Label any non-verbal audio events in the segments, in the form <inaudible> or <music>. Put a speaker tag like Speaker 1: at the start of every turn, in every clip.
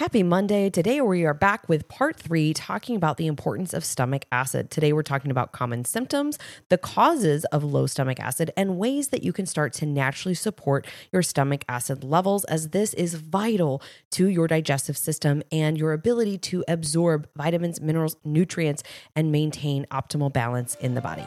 Speaker 1: Happy Monday. Today we are back with part three, talking about the importance of stomach acid. Today we're talking about common symptoms, the causes of low stomach acid, and ways that you can start to naturally support your stomach acid levels, as this is vital to your digestive system and your ability to absorb vitamins, minerals, nutrients, and maintain optimal balance in the body.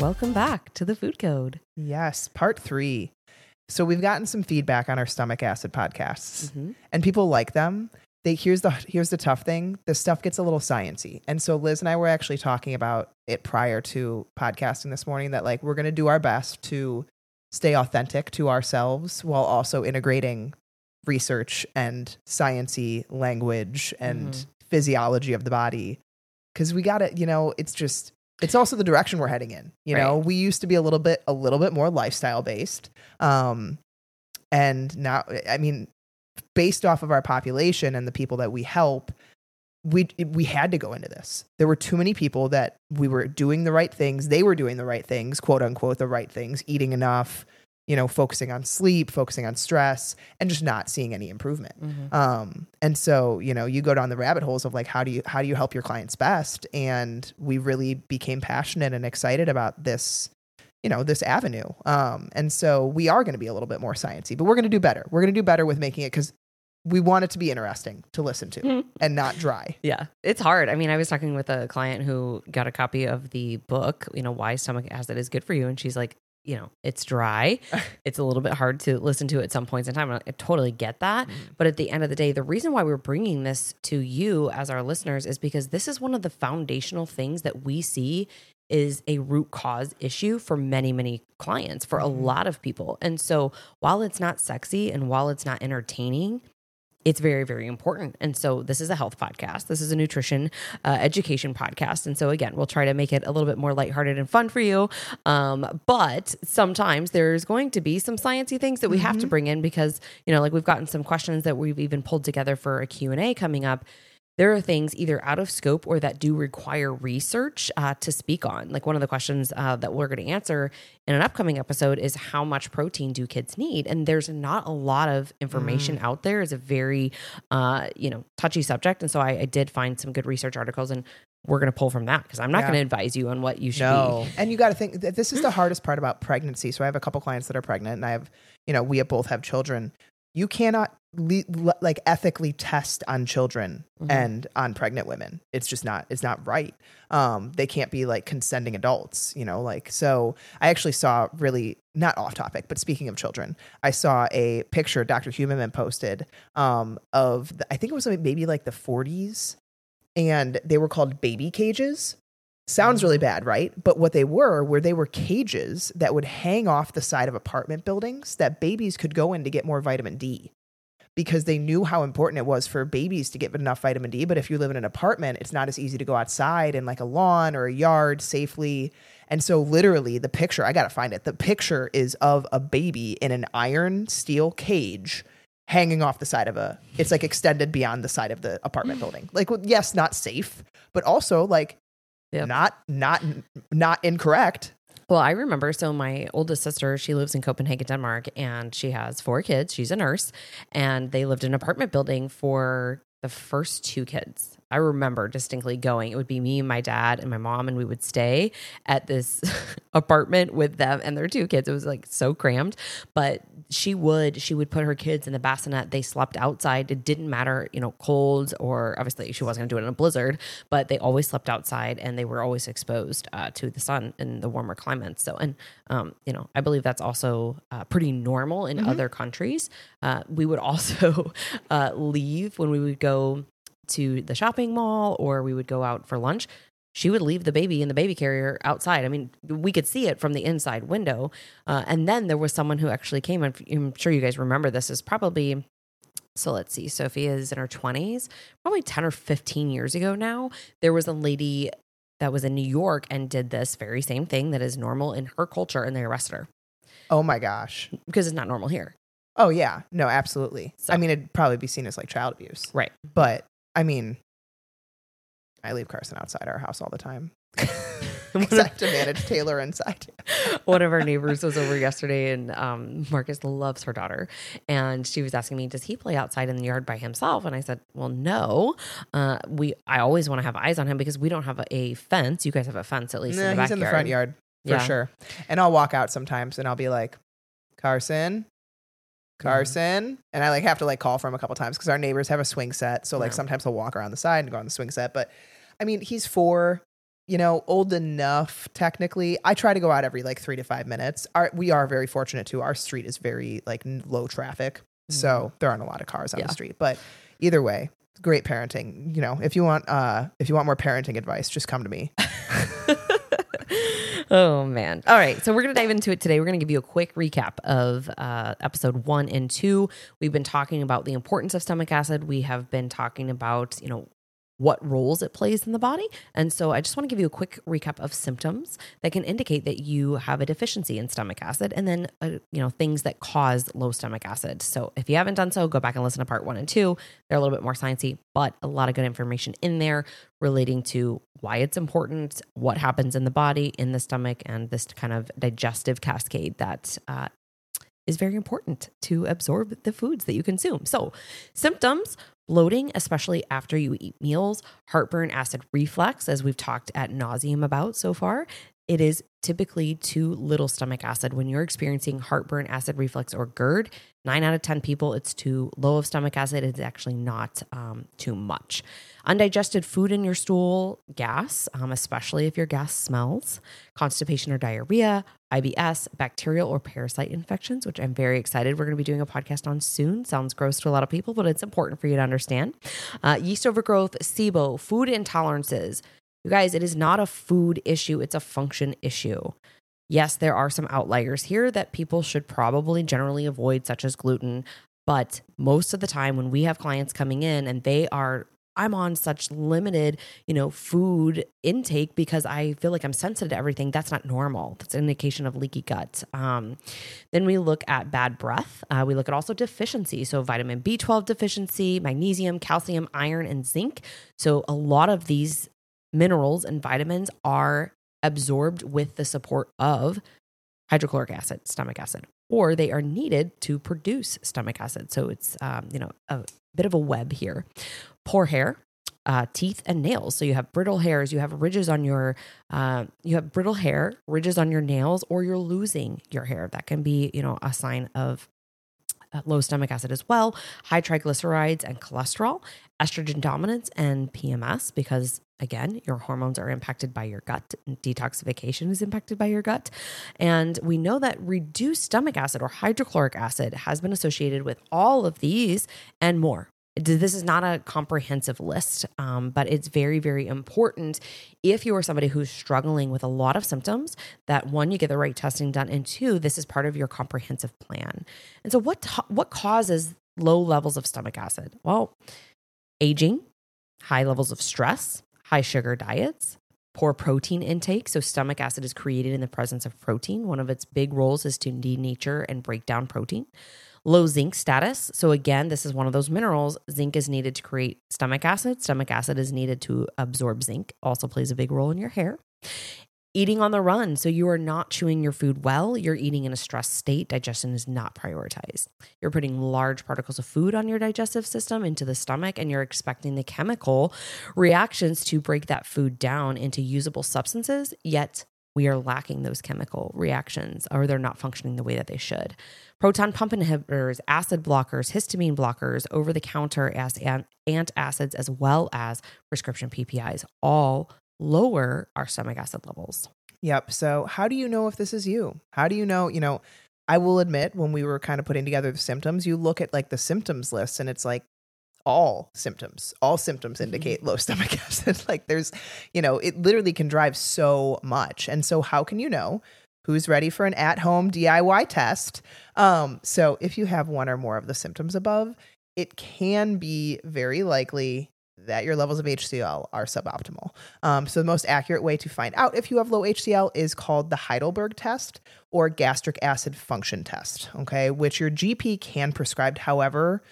Speaker 1: Welcome back to the Food Code.
Speaker 2: Yes, part three. So we've gotten some feedback on our stomach acid podcasts,
Speaker 1: Mm-hmm.
Speaker 2: and people like them. They here's the here's the tough thing. The stuff gets a little sciency, and so Liz and I were actually talking about it prior to podcasting this morning. That like we're going to do our best to stay authentic to ourselves while also integrating research and sciency language and
Speaker 1: Mhm.
Speaker 2: physiology of the body because we got to you know it's just it's also the direction we're heading in you know? We used to be a little bit a little bit more lifestyle based um and now i mean based off of our population and the people that we help we we had to go into this. There were too many people that we were doing the right things they were doing the right things quote unquote the right things eating enough you know focusing on sleep focusing on stress and just not seeing any improvement. Um and so you know you go down the rabbit holes of like how do you how do you help your clients best? And we really became passionate and excited about this you know this avenue. Um and so we are going to be a little bit more sciencey but we're going to do better. We're going to do better with making it because we want it to be interesting to listen to <laughs> and not dry.
Speaker 1: Yeah, it's hard. I mean, I was talking with a client who got a copy of the book, you know, why stomach acid is good for you. And she's like, you know, it's dry. <laughs> it's a little bit hard to listen to at some points in time. I I totally get that. Mm. But at the end of the day, the reason why we're bringing this to you as our listeners is because this is one of the foundational things that we see is a root cause issue for many, many clients, for a mm-hmm. lot of people. And so while it's not sexy and while it's not entertaining, it's very very important. And so this is a health podcast. This is a nutrition uh, education podcast. And so again we'll try to make it a little bit more lighthearted and fun for you. Um, but sometimes there's going to be some sciencey things that we have to bring in because you know like we've gotten some questions that we've even pulled together for a q&a coming up there are things either out of scope or that do require research uh, to speak on. Like one of the questions uh, that we're going to answer in an upcoming episode is how much protein do kids need? And there's not a lot of information out there. It's a very, uh, you know, touchy subject. And so I, I did find some good research articles, and we're going to pull from that because I'm not
Speaker 2: Yeah.
Speaker 1: going to advise you on what you should
Speaker 2: No.
Speaker 1: be.
Speaker 2: And you got to think that this is the hardest part about pregnancy. So I have a couple clients that are pregnant and I have, you know, we both have children. You cannot le- like ethically test on children
Speaker 1: Mhm.
Speaker 2: and on pregnant women. It's just not, it's not right. Um, they can't be like consenting adults, you know, like, so I actually saw really not off topic, but speaking of children, I saw a picture Dr. Huberman posted, um, of the, I think it was maybe like the forties and they were called baby cages. Sounds really bad, right? But what they were, were they were cages that would hang off the side of apartment buildings that babies could go in to get more vitamin D because they knew how important it was for babies to get enough vitamin D. But if you live in an apartment, it's not as easy to go outside in like a lawn or a yard safely. And so, literally, the picture, I got to find it. The picture is of a baby in an iron steel cage hanging off the side of a, it's like extended beyond the side of the apartment <gasps> building. Like, well, yes, not safe, but also like,
Speaker 1: Yep.
Speaker 2: not not not incorrect.
Speaker 1: Well, I remember. So my oldest sister, she lives in Copenhagen, Denmark, and she has four kids. She's a nurse, and they lived in an apartment building for the first two kids. I remember distinctly going. It would be me, my dad, and my mom, and we would stay at this <laughs> apartment with them and their two kids. It was like so crammed, but she would she would put her kids in the bassinet. They slept outside. It didn't matter, you know, cold or obviously she wasn't going to do it in a blizzard, but they always slept outside and they were always exposed uh, to the sun in the warmer climates. So, and um, you know, I believe that's also uh, pretty normal in other countries. Uh, we would <laughs> also uh, leave when we would go to the shopping mall or we would go out for lunch she would leave the baby in the baby carrier outside. I mean, we could see it from the inside window. Uh, and then there was someone who actually came, and I'm sure you guys remember this is probably, so let's see, Sophia is in her 20s, probably 10 or 15 years ago now. There was a lady that was in New York and did this very same thing that is normal in her culture, and they arrested her
Speaker 2: Oh my gosh.
Speaker 1: because it's not normal here.
Speaker 2: Oh yeah. No, absolutely.
Speaker 1: So-
Speaker 2: I mean, it'd probably be seen as like child abuse.
Speaker 1: Right.
Speaker 2: But I mean, I leave Carson outside our house all the time. <laughs> <laughs> 'Cause I have to manage Taylor inside.
Speaker 1: one of our neighbors was over yesterday and um, Marcus loves her daughter. And she was asking me, does he play outside in the yard by himself? And I said, well, no. Uh, we I always want to have eyes on him because we don't have a, a fence. You guys have a fence at least
Speaker 2: No,
Speaker 1: in the
Speaker 2: he's
Speaker 1: backyard.
Speaker 2: in the front yard for
Speaker 1: Yeah.
Speaker 2: sure. And I'll walk out sometimes and I'll be like, Carson, Carson. And I like have to like call for him a couple times because our neighbors have a swing set. So like
Speaker 1: Yeah.
Speaker 2: sometimes he'll walk around the side and go on the swing set. But I mean, he's four, you know, old enough technically. I try to go out every like three to five minutes. Our, we are very fortunate too. Our street is very like n- low traffic. So there aren't a lot of cars on
Speaker 1: Yeah.
Speaker 2: the street. But either way, great parenting. You know, if you want uh if you want more parenting advice, just come to me. <laughs>
Speaker 1: oh man. All right. So we're gonna dive into it today. We're gonna give you a quick recap of uh, episode one and two. We've been talking about the importance of stomach acid. We have been talking about you know what roles it plays in the body. And so i just want to give you a quick recap of symptoms that can indicate that you have a deficiency in stomach acid and then uh, you know things that cause low stomach acid. So if you haven't done so go back and listen to part one and two. They're a little bit more sciencey but a lot of good information in there relating to why it's important, what happens in the body, in the stomach, and this kind of digestive cascade that uh, is very important to absorb the foods that you consume. So, symptoms bloating, especially after you eat meals, heartburn, acid reflux, as we've talked at nauseum about so far. It is typically too little stomach acid. When you're experiencing heartburn, acid reflux, or GERD, nine out of 10 people, it's too low of stomach acid. It's actually not um, too much. Undigested food in your stool, gas, um, especially if your gas smells, constipation or diarrhea, IBS, bacterial or parasite infections, which I'm very excited. We're going to be doing a podcast on soon. Sounds gross to a lot of people, but it's important for you to understand. Uh, yeast overgrowth, SIBO, food intolerances. You guys, it is not a food issue, it's a function issue. Yes, there are some outliers here that people should probably generally avoid, such as gluten. But most of the time, when we have clients coming in and they are, I'm on such limited, you know, food intake because I feel like I'm sensitive to everything. That's not normal. That's an indication of leaky gut. Um, then we look at bad breath. Uh, we look at also deficiency. So vitamin B12 deficiency, magnesium, calcium, iron, and zinc. So a lot of these minerals and vitamins are absorbed with the support of hydrochloric acid, stomach acid, or they are needed to produce stomach acid. So it's, um, you know, a bit of a web here. Poor hair, uh, teeth and nails. So you have brittle hairs, you have ridges on your, uh, you have brittle hair, ridges on your nails, or you're losing your hair. That can be, you know, a sign of uh, low stomach acid as well, high triglycerides and cholesterol, estrogen dominance and PMS, because again, your hormones are impacted by your gut. Detoxification is impacted by your gut. And we know that reduced stomach acid or hydrochloric acid has been associated with all of these and more. This is not a comprehensive list, um, but it's very, very important if you are somebody who's struggling with a lot of symptoms that one, you get the right testing done, and two, this is part of your comprehensive plan. And so, what what causes low levels of stomach acid? Well, aging, high levels of stress, high sugar diets, poor protein intake. So, stomach acid is created in the presence of protein. One of its big roles is to denature and break down protein. Low zinc status. So, again, this is one of those minerals. Zinc is needed to create stomach acid. Stomach acid is needed to absorb zinc, also plays a big role in your hair. Eating on the run. So, you are not chewing your food well. You're eating in a stressed state. Digestion is not prioritized. You're putting large particles of food on your digestive system into the stomach, and you're expecting the chemical reactions to break that food down into usable substances, yet we are lacking those chemical reactions or they're not functioning the way that they should. Proton pump inhibitors, acid blockers, histamine blockers, over the counter antacids, as well as prescription PPIs, all lower our stomach acid levels.
Speaker 2: Yep. So, how do you know if this is you? How do you know? You know, I will admit when we were kind of putting together the symptoms, you look at like the symptoms list and it's like, all symptoms. All symptoms indicate low <laughs> stomach acid. like there's, you know, it literally can drive so much. And so how can you know who's ready for an at-home DIY test? Um, so if you have one or more of the symptoms above, it can be very likely that your levels of HCl are suboptimal. Um, so the most accurate way to find out if you have low HCl is called the Heidelberg test or gastric acid function test, okay, which your GP can prescribe. However,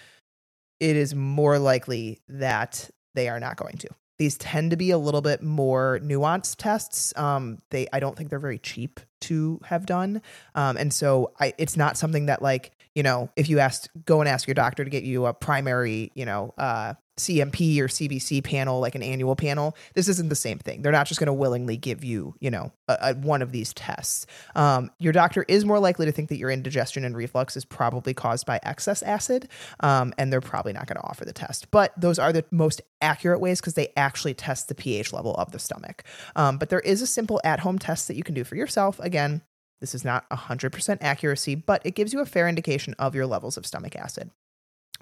Speaker 2: it is more likely that they are not going to. These tend to be a little bit more nuanced tests. Um, they, I don't think they're very cheap to have done, um, and so I, it's not something that like you know, if you asked, go and ask your doctor to get you a primary, you know, uh, CMP or CBC panel, like an annual panel. This isn't the same thing. They're not just going to willingly give you, you know, a, a, one of these tests. Um, your doctor is more likely to think that your indigestion and reflux is probably caused by excess acid, um, and they're probably not going to offer the test. But those are the most accurate ways because they actually test the pH level of the stomach. Um, but there is a simple at home test that you can do for yourself. Again, this is not 100% accuracy, but it gives you a fair indication of your levels of stomach acid.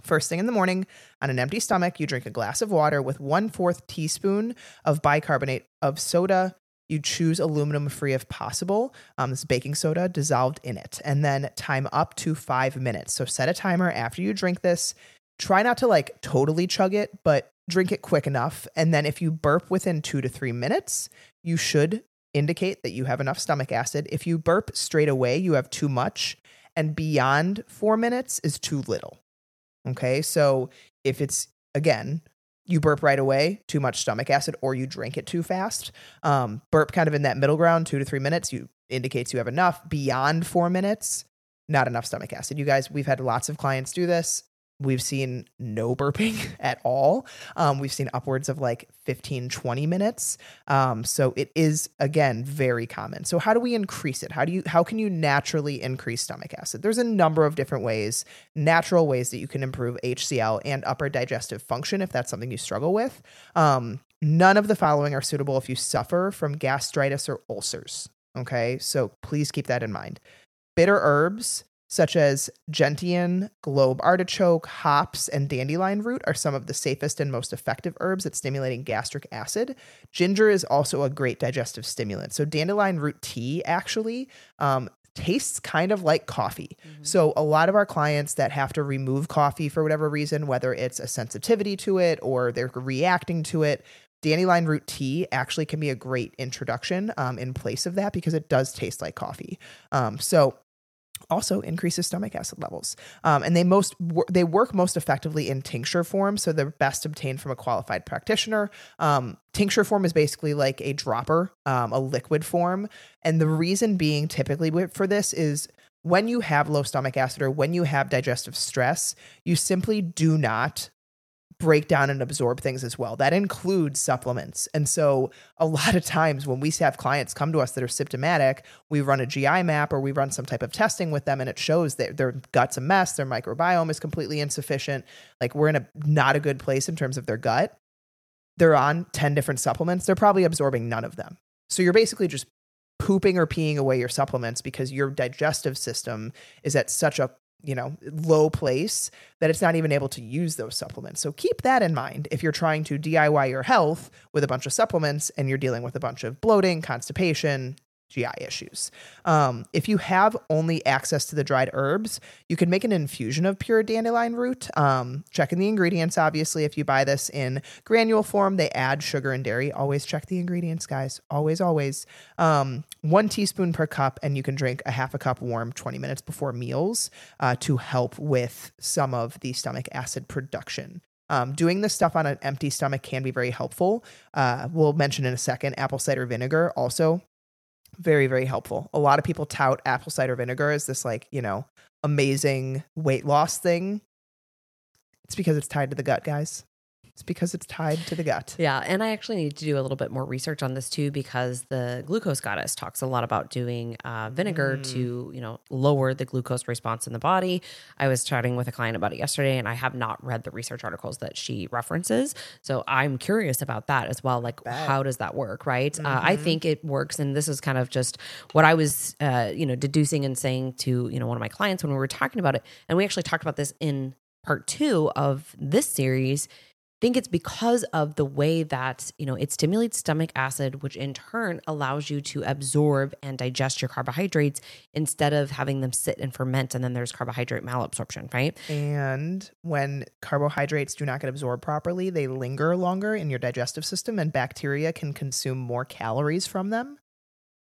Speaker 2: First thing in the morning, on an empty stomach, you drink a glass of water with one fourth teaspoon of bicarbonate of soda. You choose aluminum free if possible. Um, this baking soda dissolved in it, and then time up to five minutes. So set a timer after you drink this. Try not to like totally chug it, but drink it quick enough. And then if you burp within two to three minutes, you should indicate that you have enough stomach acid. If you burp straight away, you have too much, and beyond four minutes is too little. Okay. So if it's, again, you burp right away, too much stomach acid, or you drink it too fast, um, burp kind of in that middle ground, two to three minutes, you indicates you have enough. Beyond four minutes, not enough stomach acid. You guys, we've had lots of clients do this. We've seen no <laughs> burping at all. Um, we've seen upwards of like 15, 20 minutes. Um, so it is again very common. So how do we increase it? How do you how can you naturally increase stomach acid? There's a number of different ways, natural ways that you can improve HCl and upper digestive function if that's something you struggle with. Um, none of the following are suitable if you suffer from gastritis or ulcers. Okay, so please keep that in mind. Bitter herbs, such as gentian, globe artichoke, hops, and dandelion root are some of the safest and most effective herbs at stimulating gastric acid. Ginger is also a great digestive stimulant. So, dandelion root tea actually um, tastes kind of like coffee. Mm-hmm. So, a lot of our clients that have to remove coffee for whatever reason, whether it's a sensitivity to it or they're reacting to it, dandelion root tea actually can be a great introduction um, in place of that because it does taste like coffee. Um, so, also increases stomach acid levels. Um, and they most they work most effectively in tincture form, so they're best obtained from a qualified practitioner. Um, tincture form is basically like a dropper, um, a liquid form, and the reason being typically for this is when you have low stomach acid or when you have digestive stress, you simply do not break down and absorb things as well. That includes supplements. And so a lot of times when we have clients come to us that are symptomatic, we run a GI map or we run some type of testing with them and it shows that their gut's a mess, their microbiome is completely insufficient. Like we're in a not a good place in terms of their gut. They're on 10 different supplements. They're probably absorbing none of them. So you're basically just pooping or peeing away your supplements because your digestive system is at such a you know, low place that it's not even able to use those supplements. So keep that in mind if you're trying to DIY your health with a bunch of supplements and you're dealing with a bunch of bloating, constipation, GI issues. Um, if you have only access to the dried herbs, you can make an infusion of pure dandelion root. Um, checking the ingredients, obviously. If you buy this in granule form, they add sugar and dairy. Always check the ingredients, guys. Always, always. Um, one teaspoon per cup, and you can drink a half a cup warm 20 minutes before meals uh, to help with some of the stomach acid production. Um, doing this stuff on an empty stomach can be very helpful. Uh, we'll mention in a second apple cider vinegar also very very helpful a lot of people tout apple cider vinegar as this like you know amazing weight loss thing it's because it's tied to the gut guys it's because it's tied to the gut.
Speaker 1: Yeah. And I actually need to do a little bit more research on this too, because the glucose goddess talks a lot about doing uh, vinegar mm. to, you know, lower the glucose response in the body. I was chatting with a client about it yesterday and I have not read the research articles that she references. So I'm curious about that as well. Like, how does that work? Right. Mm-hmm. Uh, I mm-hmm. think it works. And this is kind of just what I was, uh, you know, deducing and saying to, you know, one of my clients when we were talking about it. And we actually talked about this in part two of this series, think it's because of the way that, you know, it stimulates stomach acid, which in turn allows you to absorb and digest your carbohydrates instead of having them sit and ferment. And then there's carbohydrate malabsorption, right?
Speaker 2: And when carbohydrates do not get absorbed properly, they linger longer in your digestive system and bacteria can consume more calories from them.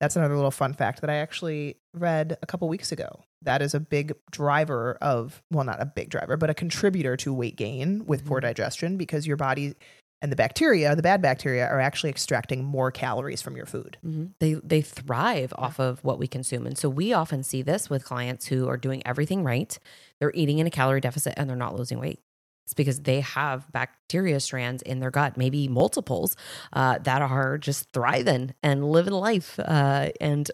Speaker 2: That's another little fun fact that I actually read a couple weeks ago. That is a big driver of, well, not a big driver, but a contributor to weight gain with poor digestion because your body and the bacteria, the bad bacteria, are actually extracting more calories from your food.
Speaker 1: Mhm. They they thrive off of what we consume, and so we often see this with clients who are doing everything right. They're eating in a calorie deficit and they're not losing weight. It's because they have bacteria strands in their gut, maybe multiples, uh, that are just thriving and living life. Uh, and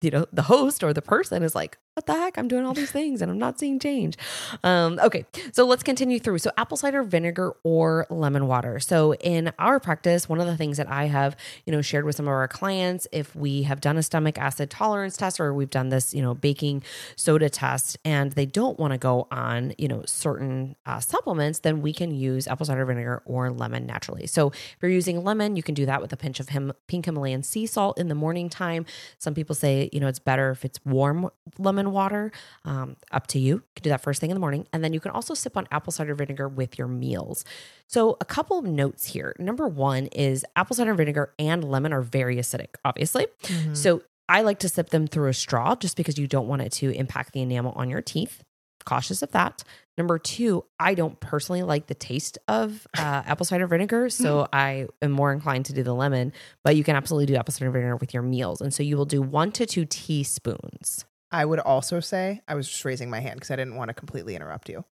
Speaker 1: you know, the host or the person is like, "What the heck? I'm doing all these things and I'm not seeing change." Um, okay, so let's continue through. So, apple cider vinegar or lemon water. So, in our practice, one of the things that I have, you know, shared with some of our clients, if we have done a stomach acid tolerance test or we've done this, you know, baking soda test, and they don't want to go on, you know, certain uh, supplements, then we can use apple cider vinegar or lemon naturally. So, if you're using lemon, you can do that with a pinch of him, pink Himalayan sea salt in the morning time. Some people say, you know, it's better if it's warm lemon water. Um, up to you. You can do that first thing in the morning. And then you can also sip on apple cider vinegar with your meals. So, a couple of notes here. Number one is apple cider vinegar and lemon are very acidic, obviously. So, I like to sip them through a straw just because you don't want it to impact the enamel on your teeth. Cautious of that. Number two, I don't personally like the taste of uh, apple cider vinegar, <laughs> so I am more inclined to do the lemon. But you can absolutely do apple cider vinegar with your meals, and so you will do one to two teaspoons.
Speaker 2: I would also say, I was just raising my hand because I didn't want to completely interrupt you.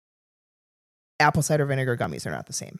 Speaker 2: Apple cider vinegar gummies are not the same.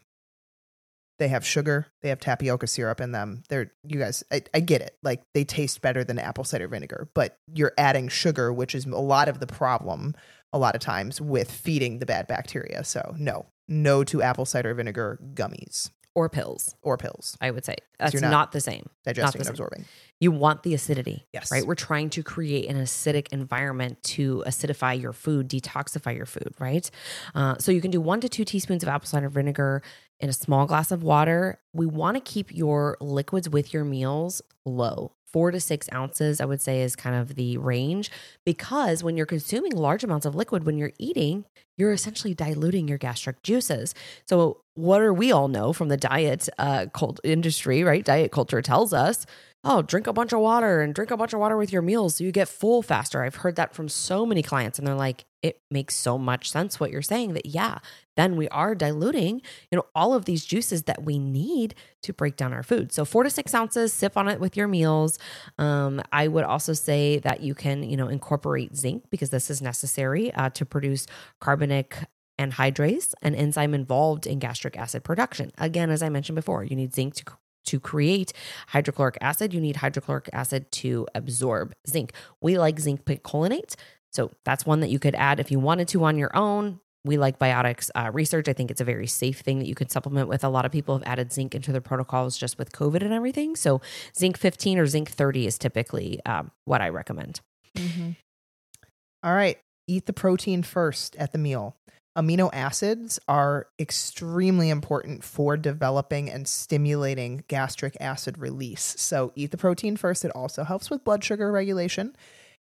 Speaker 2: They have sugar, they have tapioca syrup in them. They're, you guys, I, I get it. Like they taste better than apple cider vinegar, but you're adding sugar, which is a lot of the problem a lot of times with feeding the bad bacteria. So, no, no to apple cider vinegar gummies
Speaker 1: Or pills,
Speaker 2: or pills,
Speaker 1: I would say. That's not,
Speaker 2: not
Speaker 1: the same.
Speaker 2: digesting
Speaker 1: the
Speaker 2: and
Speaker 1: same.
Speaker 2: absorbing.
Speaker 1: You want the acidity.
Speaker 2: Yes.
Speaker 1: Right? We're trying to create an acidic environment to acidify your food, detoxify your food, right? Uh, so you can do one to two teaspoons of apple cider vinegar in a small glass of water. We want to keep your liquids with your meals low. Four to six ounces, I would say, is kind of the range because when you're consuming large amounts of liquid when you're eating, you're essentially diluting your gastric juices. So, what do we all know from the diet uh, cult industry, right? Diet culture tells us oh, drink a bunch of water and drink a bunch of water with your meals so you get full faster. I've heard that from so many clients and they're like, it makes so much sense what you're saying that yeah, then we are diluting, you know, all of these juices that we need to break down our food. So 4 to 6 ounces, sip on it with your meals. Um, I would also say that you can, you know, incorporate zinc because this is necessary uh, to produce carbonic anhydrase, an enzyme involved in gastric acid production. Again, as I mentioned before, you need zinc to to create hydrochloric acid, you need hydrochloric acid to absorb zinc. We like zinc picolinate. So that's one that you could add if you wanted to on your own. We like biotics uh, research. I think it's a very safe thing that you could supplement with. A lot of people have added zinc into their protocols just with COVID and everything. So zinc 15 or zinc 30 is typically um, what I recommend.
Speaker 2: All right. Eat the protein first at the meal. Amino acids are extremely important for developing and stimulating gastric acid release. So, eat the protein first. It also helps with blood sugar regulation.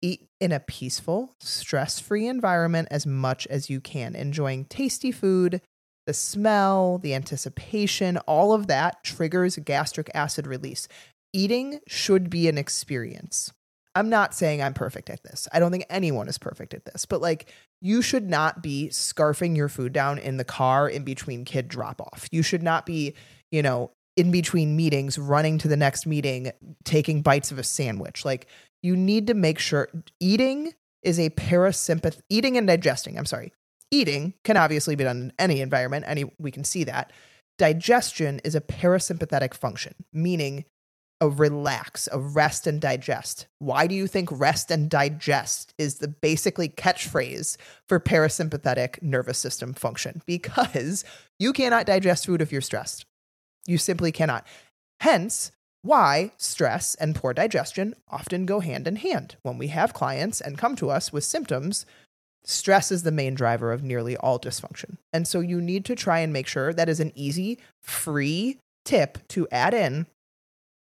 Speaker 2: Eat in a peaceful, stress free environment as much as you can, enjoying tasty food. The smell, the anticipation, all of that triggers gastric acid release. Eating should be an experience. I'm not saying I'm perfect at this. I don't think anyone is perfect at this, but like you should not be scarfing your food down in the car in between kid drop off. You should not be, you know, in between meetings, running to the next meeting, taking bites of a sandwich. Like you need to make sure eating is a parasympath eating and digesting. I'm sorry. Eating can obviously be done in any environment. Any we can see that. Digestion is a parasympathetic function, meaning a relax, a rest and digest. Why do you think rest and digest is the basically catchphrase for parasympathetic nervous system function? Because you cannot digest food if you're stressed. You simply cannot. Hence, why stress and poor digestion often go hand in hand. When we have clients and come to us with symptoms, stress is the main driver of nearly all dysfunction. And so you need to try and make sure that is an easy, free tip to add in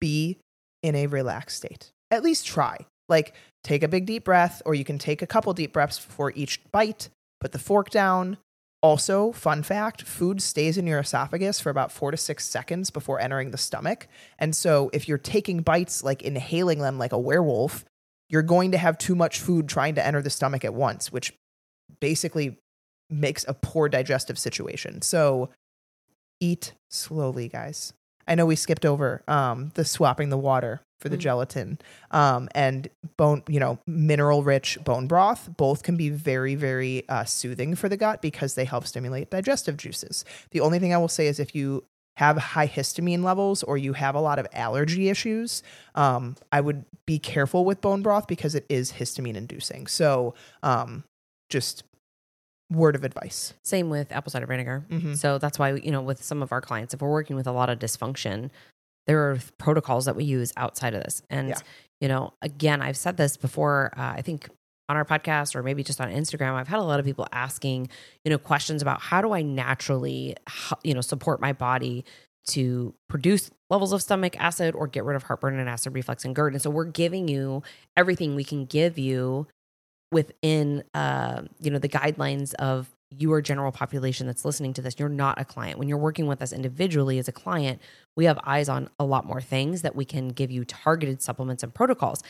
Speaker 2: be in a relaxed state. At least try. Like take a big deep breath, or you can take a couple deep breaths before each bite, put the fork down. Also, fun fact food stays in your esophagus for about four to six seconds before entering the stomach. And so, if you're taking bites, like inhaling them like a werewolf, you're going to have too much food trying to enter the stomach at once, which basically makes a poor digestive situation. So, eat slowly, guys. I know we skipped over um, the swapping the water for the
Speaker 1: Mm.
Speaker 2: gelatin um, and bone, you know, mineral rich bone broth. Both can be very, very uh, soothing for the gut because they help stimulate digestive juices. The only thing I will say is if you have high histamine levels or you have a lot of allergy issues, um, I would be careful with bone broth because it is histamine inducing. So, um, just word of advice.
Speaker 1: Same with apple cider vinegar.
Speaker 2: Mhm.
Speaker 1: So that's why, you know, with some of our clients, if we're working with a lot of dysfunction, there are protocols that we use outside of this. And,
Speaker 2: Yeah.
Speaker 1: you know, again, I've said this before, uh, I think on our podcast or maybe just on Instagram, I've had a lot of people asking, you know, questions about how do I naturally, you know, support my body to produce levels of stomach acid or get rid of heartburn and acid reflux and GERD. And so we're giving you everything we can give you within uh, you know the guidelines of your general population that's listening to this you're not a client. When you're working with us individually as a client we have eyes on a lot more things that we can give you targeted supplements and protocols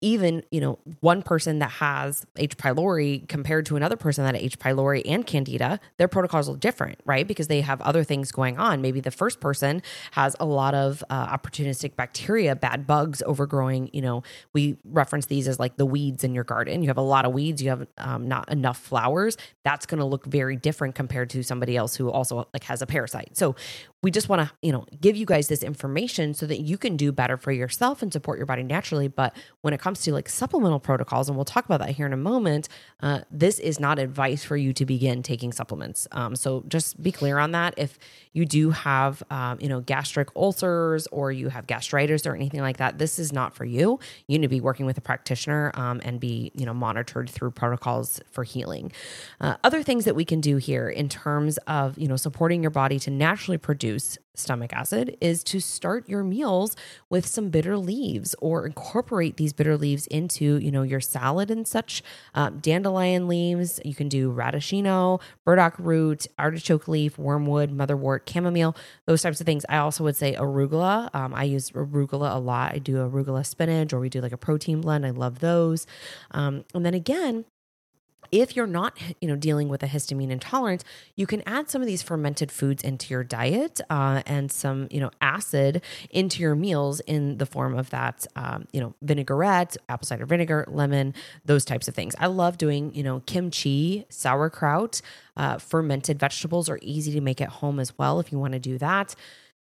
Speaker 1: even you know one person that has H. pylori compared to another person that H. pylori and candida their protocols are different right? Because they have other things going on. Maybe the first person has a lot of uh, opportunistic bacteria bad bugs overgrowing you know. We reference these as like the weeds in your garden. You have a lot of weeds. You have um, not enough flowers. That's going to look very different compared to somebody else who also like has a parasite. So we just want to you know give you guys this information so that you can do better for yourself and support your body naturally. But when it comes to like supplemental protocols and we'll talk about that here in a moment uh, this is not advice for you to begin taking supplements. Um, so just be clear on that. If you do have um, you know gastric ulcers or you have gastritis or anything like that this is not for you. You need to be working with a practitioner um, and be you know monitored through protocols for healing. Uh, other things that we can do here in terms of you know supporting your body to naturally produce stomach acid is to start your meals with some bitter leaves or incorporate these bitter leaves into you know your salad and such um, dandelion leaves. You can do radicchio burdock root artichoke leaf wormwood motherwort chamomile those types of things. I also would say arugula. Um, i use arugula a lot. I do arugula spinach or we do like a protein blend. I love those. Um, and then again if you're not you know dealing with a histamine intolerance you can add some of these fermented foods into your diet uh, and some you know acid into your meals in the form of that um, you know vinaigrette apple cider vinegar lemon those types of things i love doing you know kimchi sauerkraut uh, fermented vegetables are easy to make at home as well if you want to do that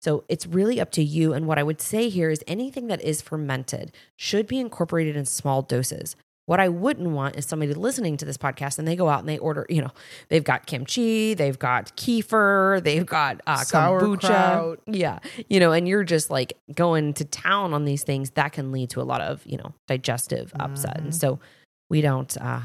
Speaker 1: so it's really up to you. And what I would say here is anything that is fermented should be incorporated in small doses. What I wouldn't want is somebody listening to this podcast and they go out and they order, you know, they've got kimchi, they've got kefir, they've got uh, kombucha.
Speaker 2: Sauerkraut.
Speaker 1: Yeah. You know, and you're just like going to town on these things that can lead to a lot of, you know, digestive upset. And so we don't uh,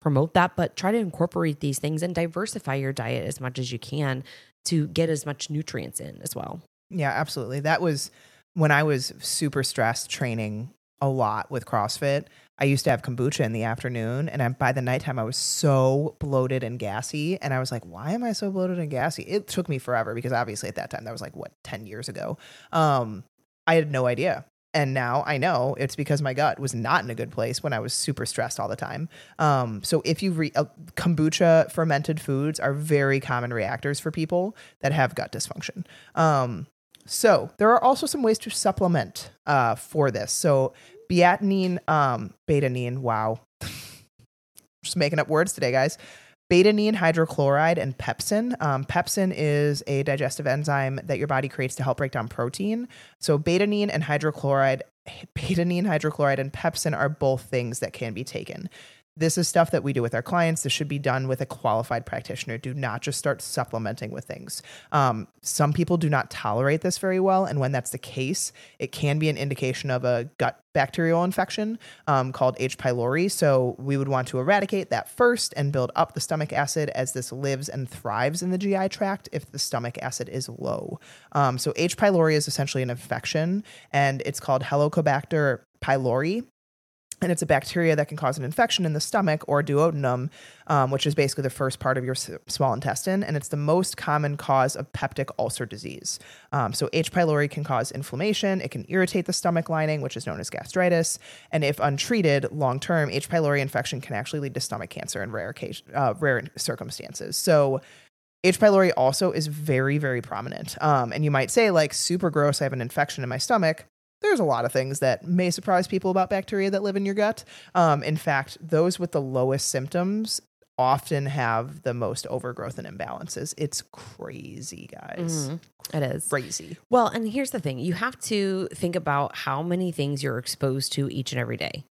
Speaker 1: promote that, but try to incorporate these things and diversify your diet as much as you can to get as much nutrients in as well.
Speaker 2: Yeah, absolutely. That was when I was super stressed training a lot with CrossFit. I used to have kombucha in the afternoon, and I, by the nighttime, I was so bloated and gassy. And I was like, why am I so bloated and gassy? It took me forever because obviously at that time, that was like, what, 10 years ago? Um, I had no idea. And now I know it's because my gut was not in a good place when I was super stressed all the time. Um, so if you re- uh, kombucha fermented foods are very common reactors for people that have gut dysfunction. Um, so there are also some ways to supplement uh, for this. So beatanine, um, betanine, wow. <laughs> Just making up words today, guys. Betanine hydrochloride and pepsin. Um, pepsin is a digestive enzyme that your body creates to help break down protein. So betanine and hydrochloride, betanine, hydrochloride, and pepsin are both things that can be taken. This is stuff that we do with our clients. This should be done with a qualified practitioner. Do not just start supplementing with things. Um, some people do not tolerate this very well. And when that's the case, it can be an indication of a gut bacterial infection um, called H. pylori. So we would want to eradicate that first and build up the stomach acid as this lives and thrives in the GI tract if the stomach acid is low. Um, so H. pylori is essentially an infection and it's called Helicobacter pylori and it's a bacteria that can cause an infection in the stomach or duodenum, um, which is basically the first part of your s- small intestine, and it's the most common cause of peptic ulcer disease. Um, so H. pylori can cause inflammation. It can irritate the stomach lining, which is known as gastritis, and if untreated long term, H. pylori infection can actually lead to stomach cancer in rare occasion, uh, rare circumstances. So. H. pylori also is very, very prominent. Um, and you might say, like, super gross, I have an infection in my stomach there's a lot of things that may surprise people about bacteria that live in your gut. Um, in fact, those with the lowest symptoms often have the most overgrowth and imbalances. It's crazy, guys.
Speaker 1: Mhm. It is.
Speaker 2: Crazy.
Speaker 1: Well, and here's the thing you have to think about how many things you're exposed to each and every day.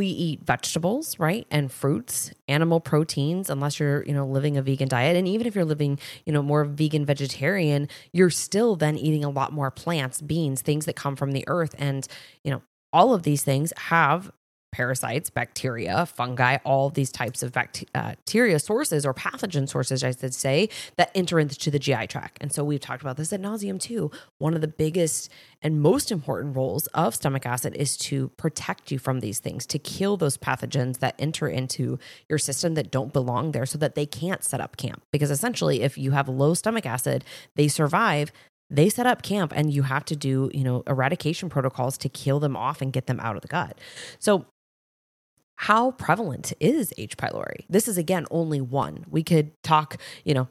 Speaker 1: We eat vegetables, right? And fruits, animal proteins, unless you're, you know, living a vegan diet. And even if you're living, you know, more vegan vegetarian, you're still then eating a lot more plants, beans, things that come from the earth. And, you know, all of these things have parasites, bacteria, fungi, all these types of uh, bacteria sources or pathogen sources, I should say, that enter into the GI tract. And so we've talked about this at nauseum too. One of the biggest and most important roles of stomach acid is to protect you from these things, to kill those pathogens that enter into your system that don't belong there so that they can't set up camp. Because essentially, if you have low stomach acid, they survive they set up camp and you have to do you know eradication protocols to kill them off and get them out of the gut so how prevalent is H. pylori? This is again only one. We could talk, you know,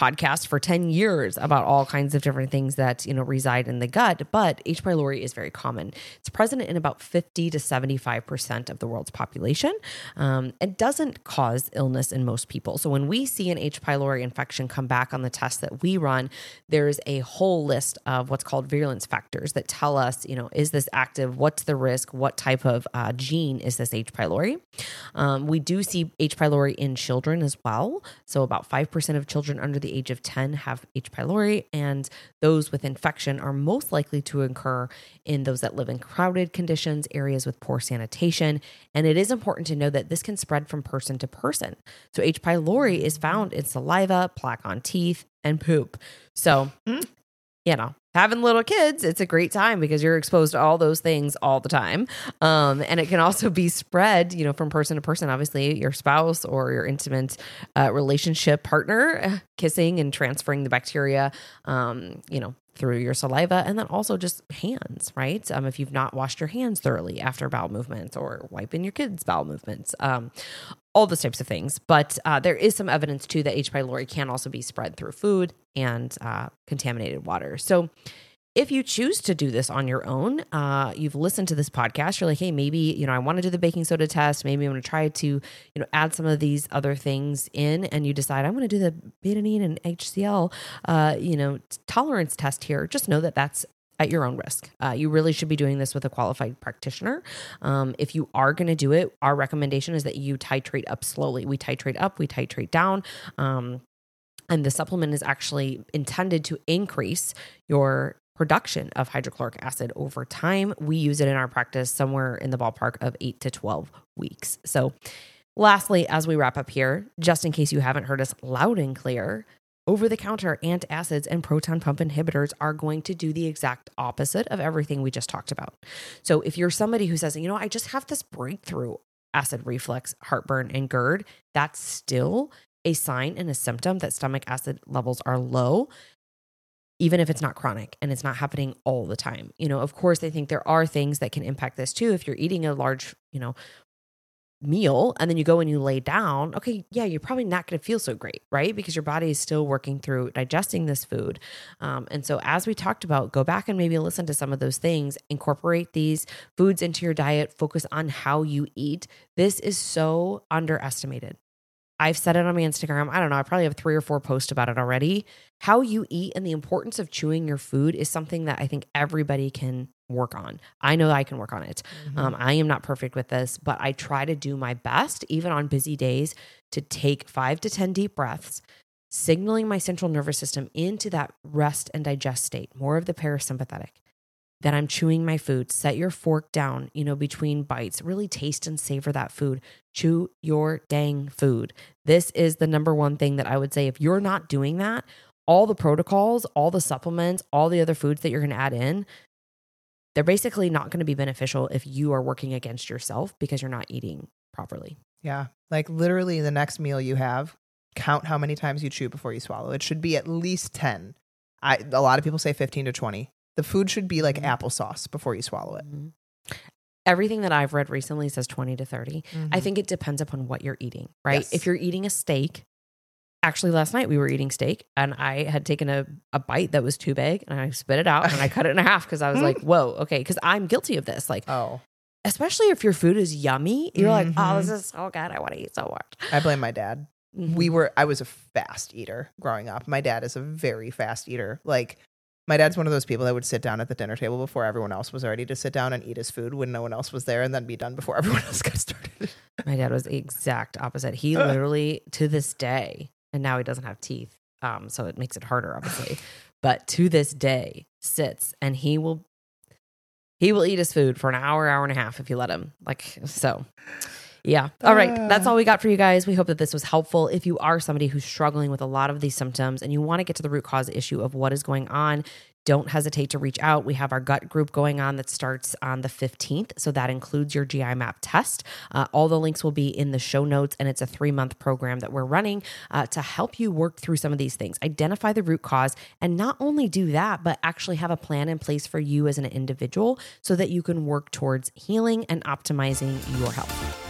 Speaker 1: podcast for 10 years about all kinds of different things that you know reside in the gut but h. Pylori is very common. It's present in about 50 to 75% of the world's population um, doesn't cause illness in most people. So when we see an h. Pylori infection come back on the test that we run there's a whole list of what's called virulence factors that tell us you know is this active? What's the risk? What type of uh, gene is this h. Pylori um, we do see h. Pylori in children as well. So about 5% of children under the age of 10 have H. pylori, and those with infection are most likely to occur in those that live in crowded conditions, areas with poor sanitation. And it is important to know that this can spread from person to person. So, H. pylori is found in saliva, plaque on teeth, and poop. So, mm. you know, having little kids, it's a great time because you're exposed to all those things all the time. Um, and it can also be spread, you know, from person to person. Obviously, your spouse or your intimate uh, relationship partner <sighs> kissing and transferring the bacteria, um, you know, through your saliva and then also just hands, right? Um, if you've not washed your hands thoroughly after bowel movements or wiping your kids' bowel movements, um, all those types of things. But uh, there is some evidence too that H. pylori can also be spread through food and uh, contaminated water. So if you choose to do this on your own, uh, you've listened to this podcast, you're like, hey, maybe, you know, I want to do the baking soda test. Maybe I'm going to try to, you know, add some of these other things in. And you decide, I'm going to do the betadine and HCl, uh, you know, tolerance test here. Just know that that's at your own risk. Uh, you really should be doing this with a qualified practitioner. Um, if you are going to do it, our recommendation is that you titrate up slowly. We titrate up, we titrate down. Um, and the supplement is actually intended to increase your production of hydrochloric acid over time. We use it in our practice somewhere in the ballpark of eight to 12 weeks. So, lastly, as we wrap up here, just in case you haven't heard us loud and clear, over the counter antacids and proton pump inhibitors are going to do the exact opposite of everything we just talked about. So, if you're somebody who says, you know, I just have this breakthrough acid reflux, heartburn, and GERD, that's still a sign and a symptom that stomach acid levels are low even if it's not chronic and it's not happening all the time. You know, of course, they think there are things that can impact this too. If you're eating a large, you know, meal and then you go and you lay down, okay, yeah, you're probably not going to feel so great, right? Because your body is still working through digesting this food. Um, and so, as we talked about, go back and maybe listen to some of those things, incorporate these foods into your diet, focus on how you eat. This is so underestimated. I've said it on my Instagram. I don't know. I probably have three or four posts about it already. How you eat and the importance of chewing your food is something that I think everybody can work on. I know I can work on it. Um, I am not perfect with this, but I try to do my best, even on busy days, to take five to 10 deep breaths, signaling my central nervous system into that rest and digest state, more of the parasympathetic. That I'm chewing my food. Set your fork down, you know, between bites. Really taste and savor that food. Chew your dang food. This is the number one thing that I would say. If you're not doing that, all the protocols, all the supplements, all the other foods that you're going to add in, they're basically not going to be beneficial if you are working against yourself because you're not eating properly.
Speaker 2: Yeah. Like literally the next meal you have, count how many times you chew before you swallow. It should be at least 10. I a lot of people say 15 to 20. The food should be like
Speaker 1: Mhm.
Speaker 2: applesauce before you swallow it.
Speaker 1: Mhm. Everything that I've read recently says 20 to 30. I
Speaker 2: Mhm.
Speaker 1: think it depends upon what you're eating, right?
Speaker 2: Yes.
Speaker 1: If you're eating a steak, actually last night we were eating steak and I had taken a, a bite that was too big and I spit it out and I cut it in <laughs> half because I was like, whoa, okay. Because I'm guilty of this. Like,
Speaker 2: Oh,
Speaker 1: especially if your food is yummy, you're like, oh, this is so good. I want to eat so much.
Speaker 2: I blame my dad.
Speaker 1: Mhm.
Speaker 2: we were i was a fast eater growing up my dad is a very fast eater like my dad's one of those people that would sit down at the dinner table before everyone else was ready to sit down and eat his food when no one else was there and then be done before <laughs> everyone else got started
Speaker 1: My dad was the exact opposite. He literally, to this day, and now he doesn't have teeth, um, so it makes it harder, obviously. <sighs> but to this day, sits and he will, he will eat his food for an hour, hour and a half if you let him. Like so. Yeah. All right. That's all we got for you guys. We hope that this was helpful. If you are somebody who's struggling with a lot of these symptoms and you want to get to the root cause issue of what is going on, don't hesitate to reach out. We have our gut group going on that starts on the 15th. So that includes your GI map test. Uh, all the links will be in the show notes, and it's a three month program that we're running uh, to help you work through some of these things, identify the root cause, and not only do that, but actually have a plan in place for you as an individual so that you can work towards healing and optimizing your health.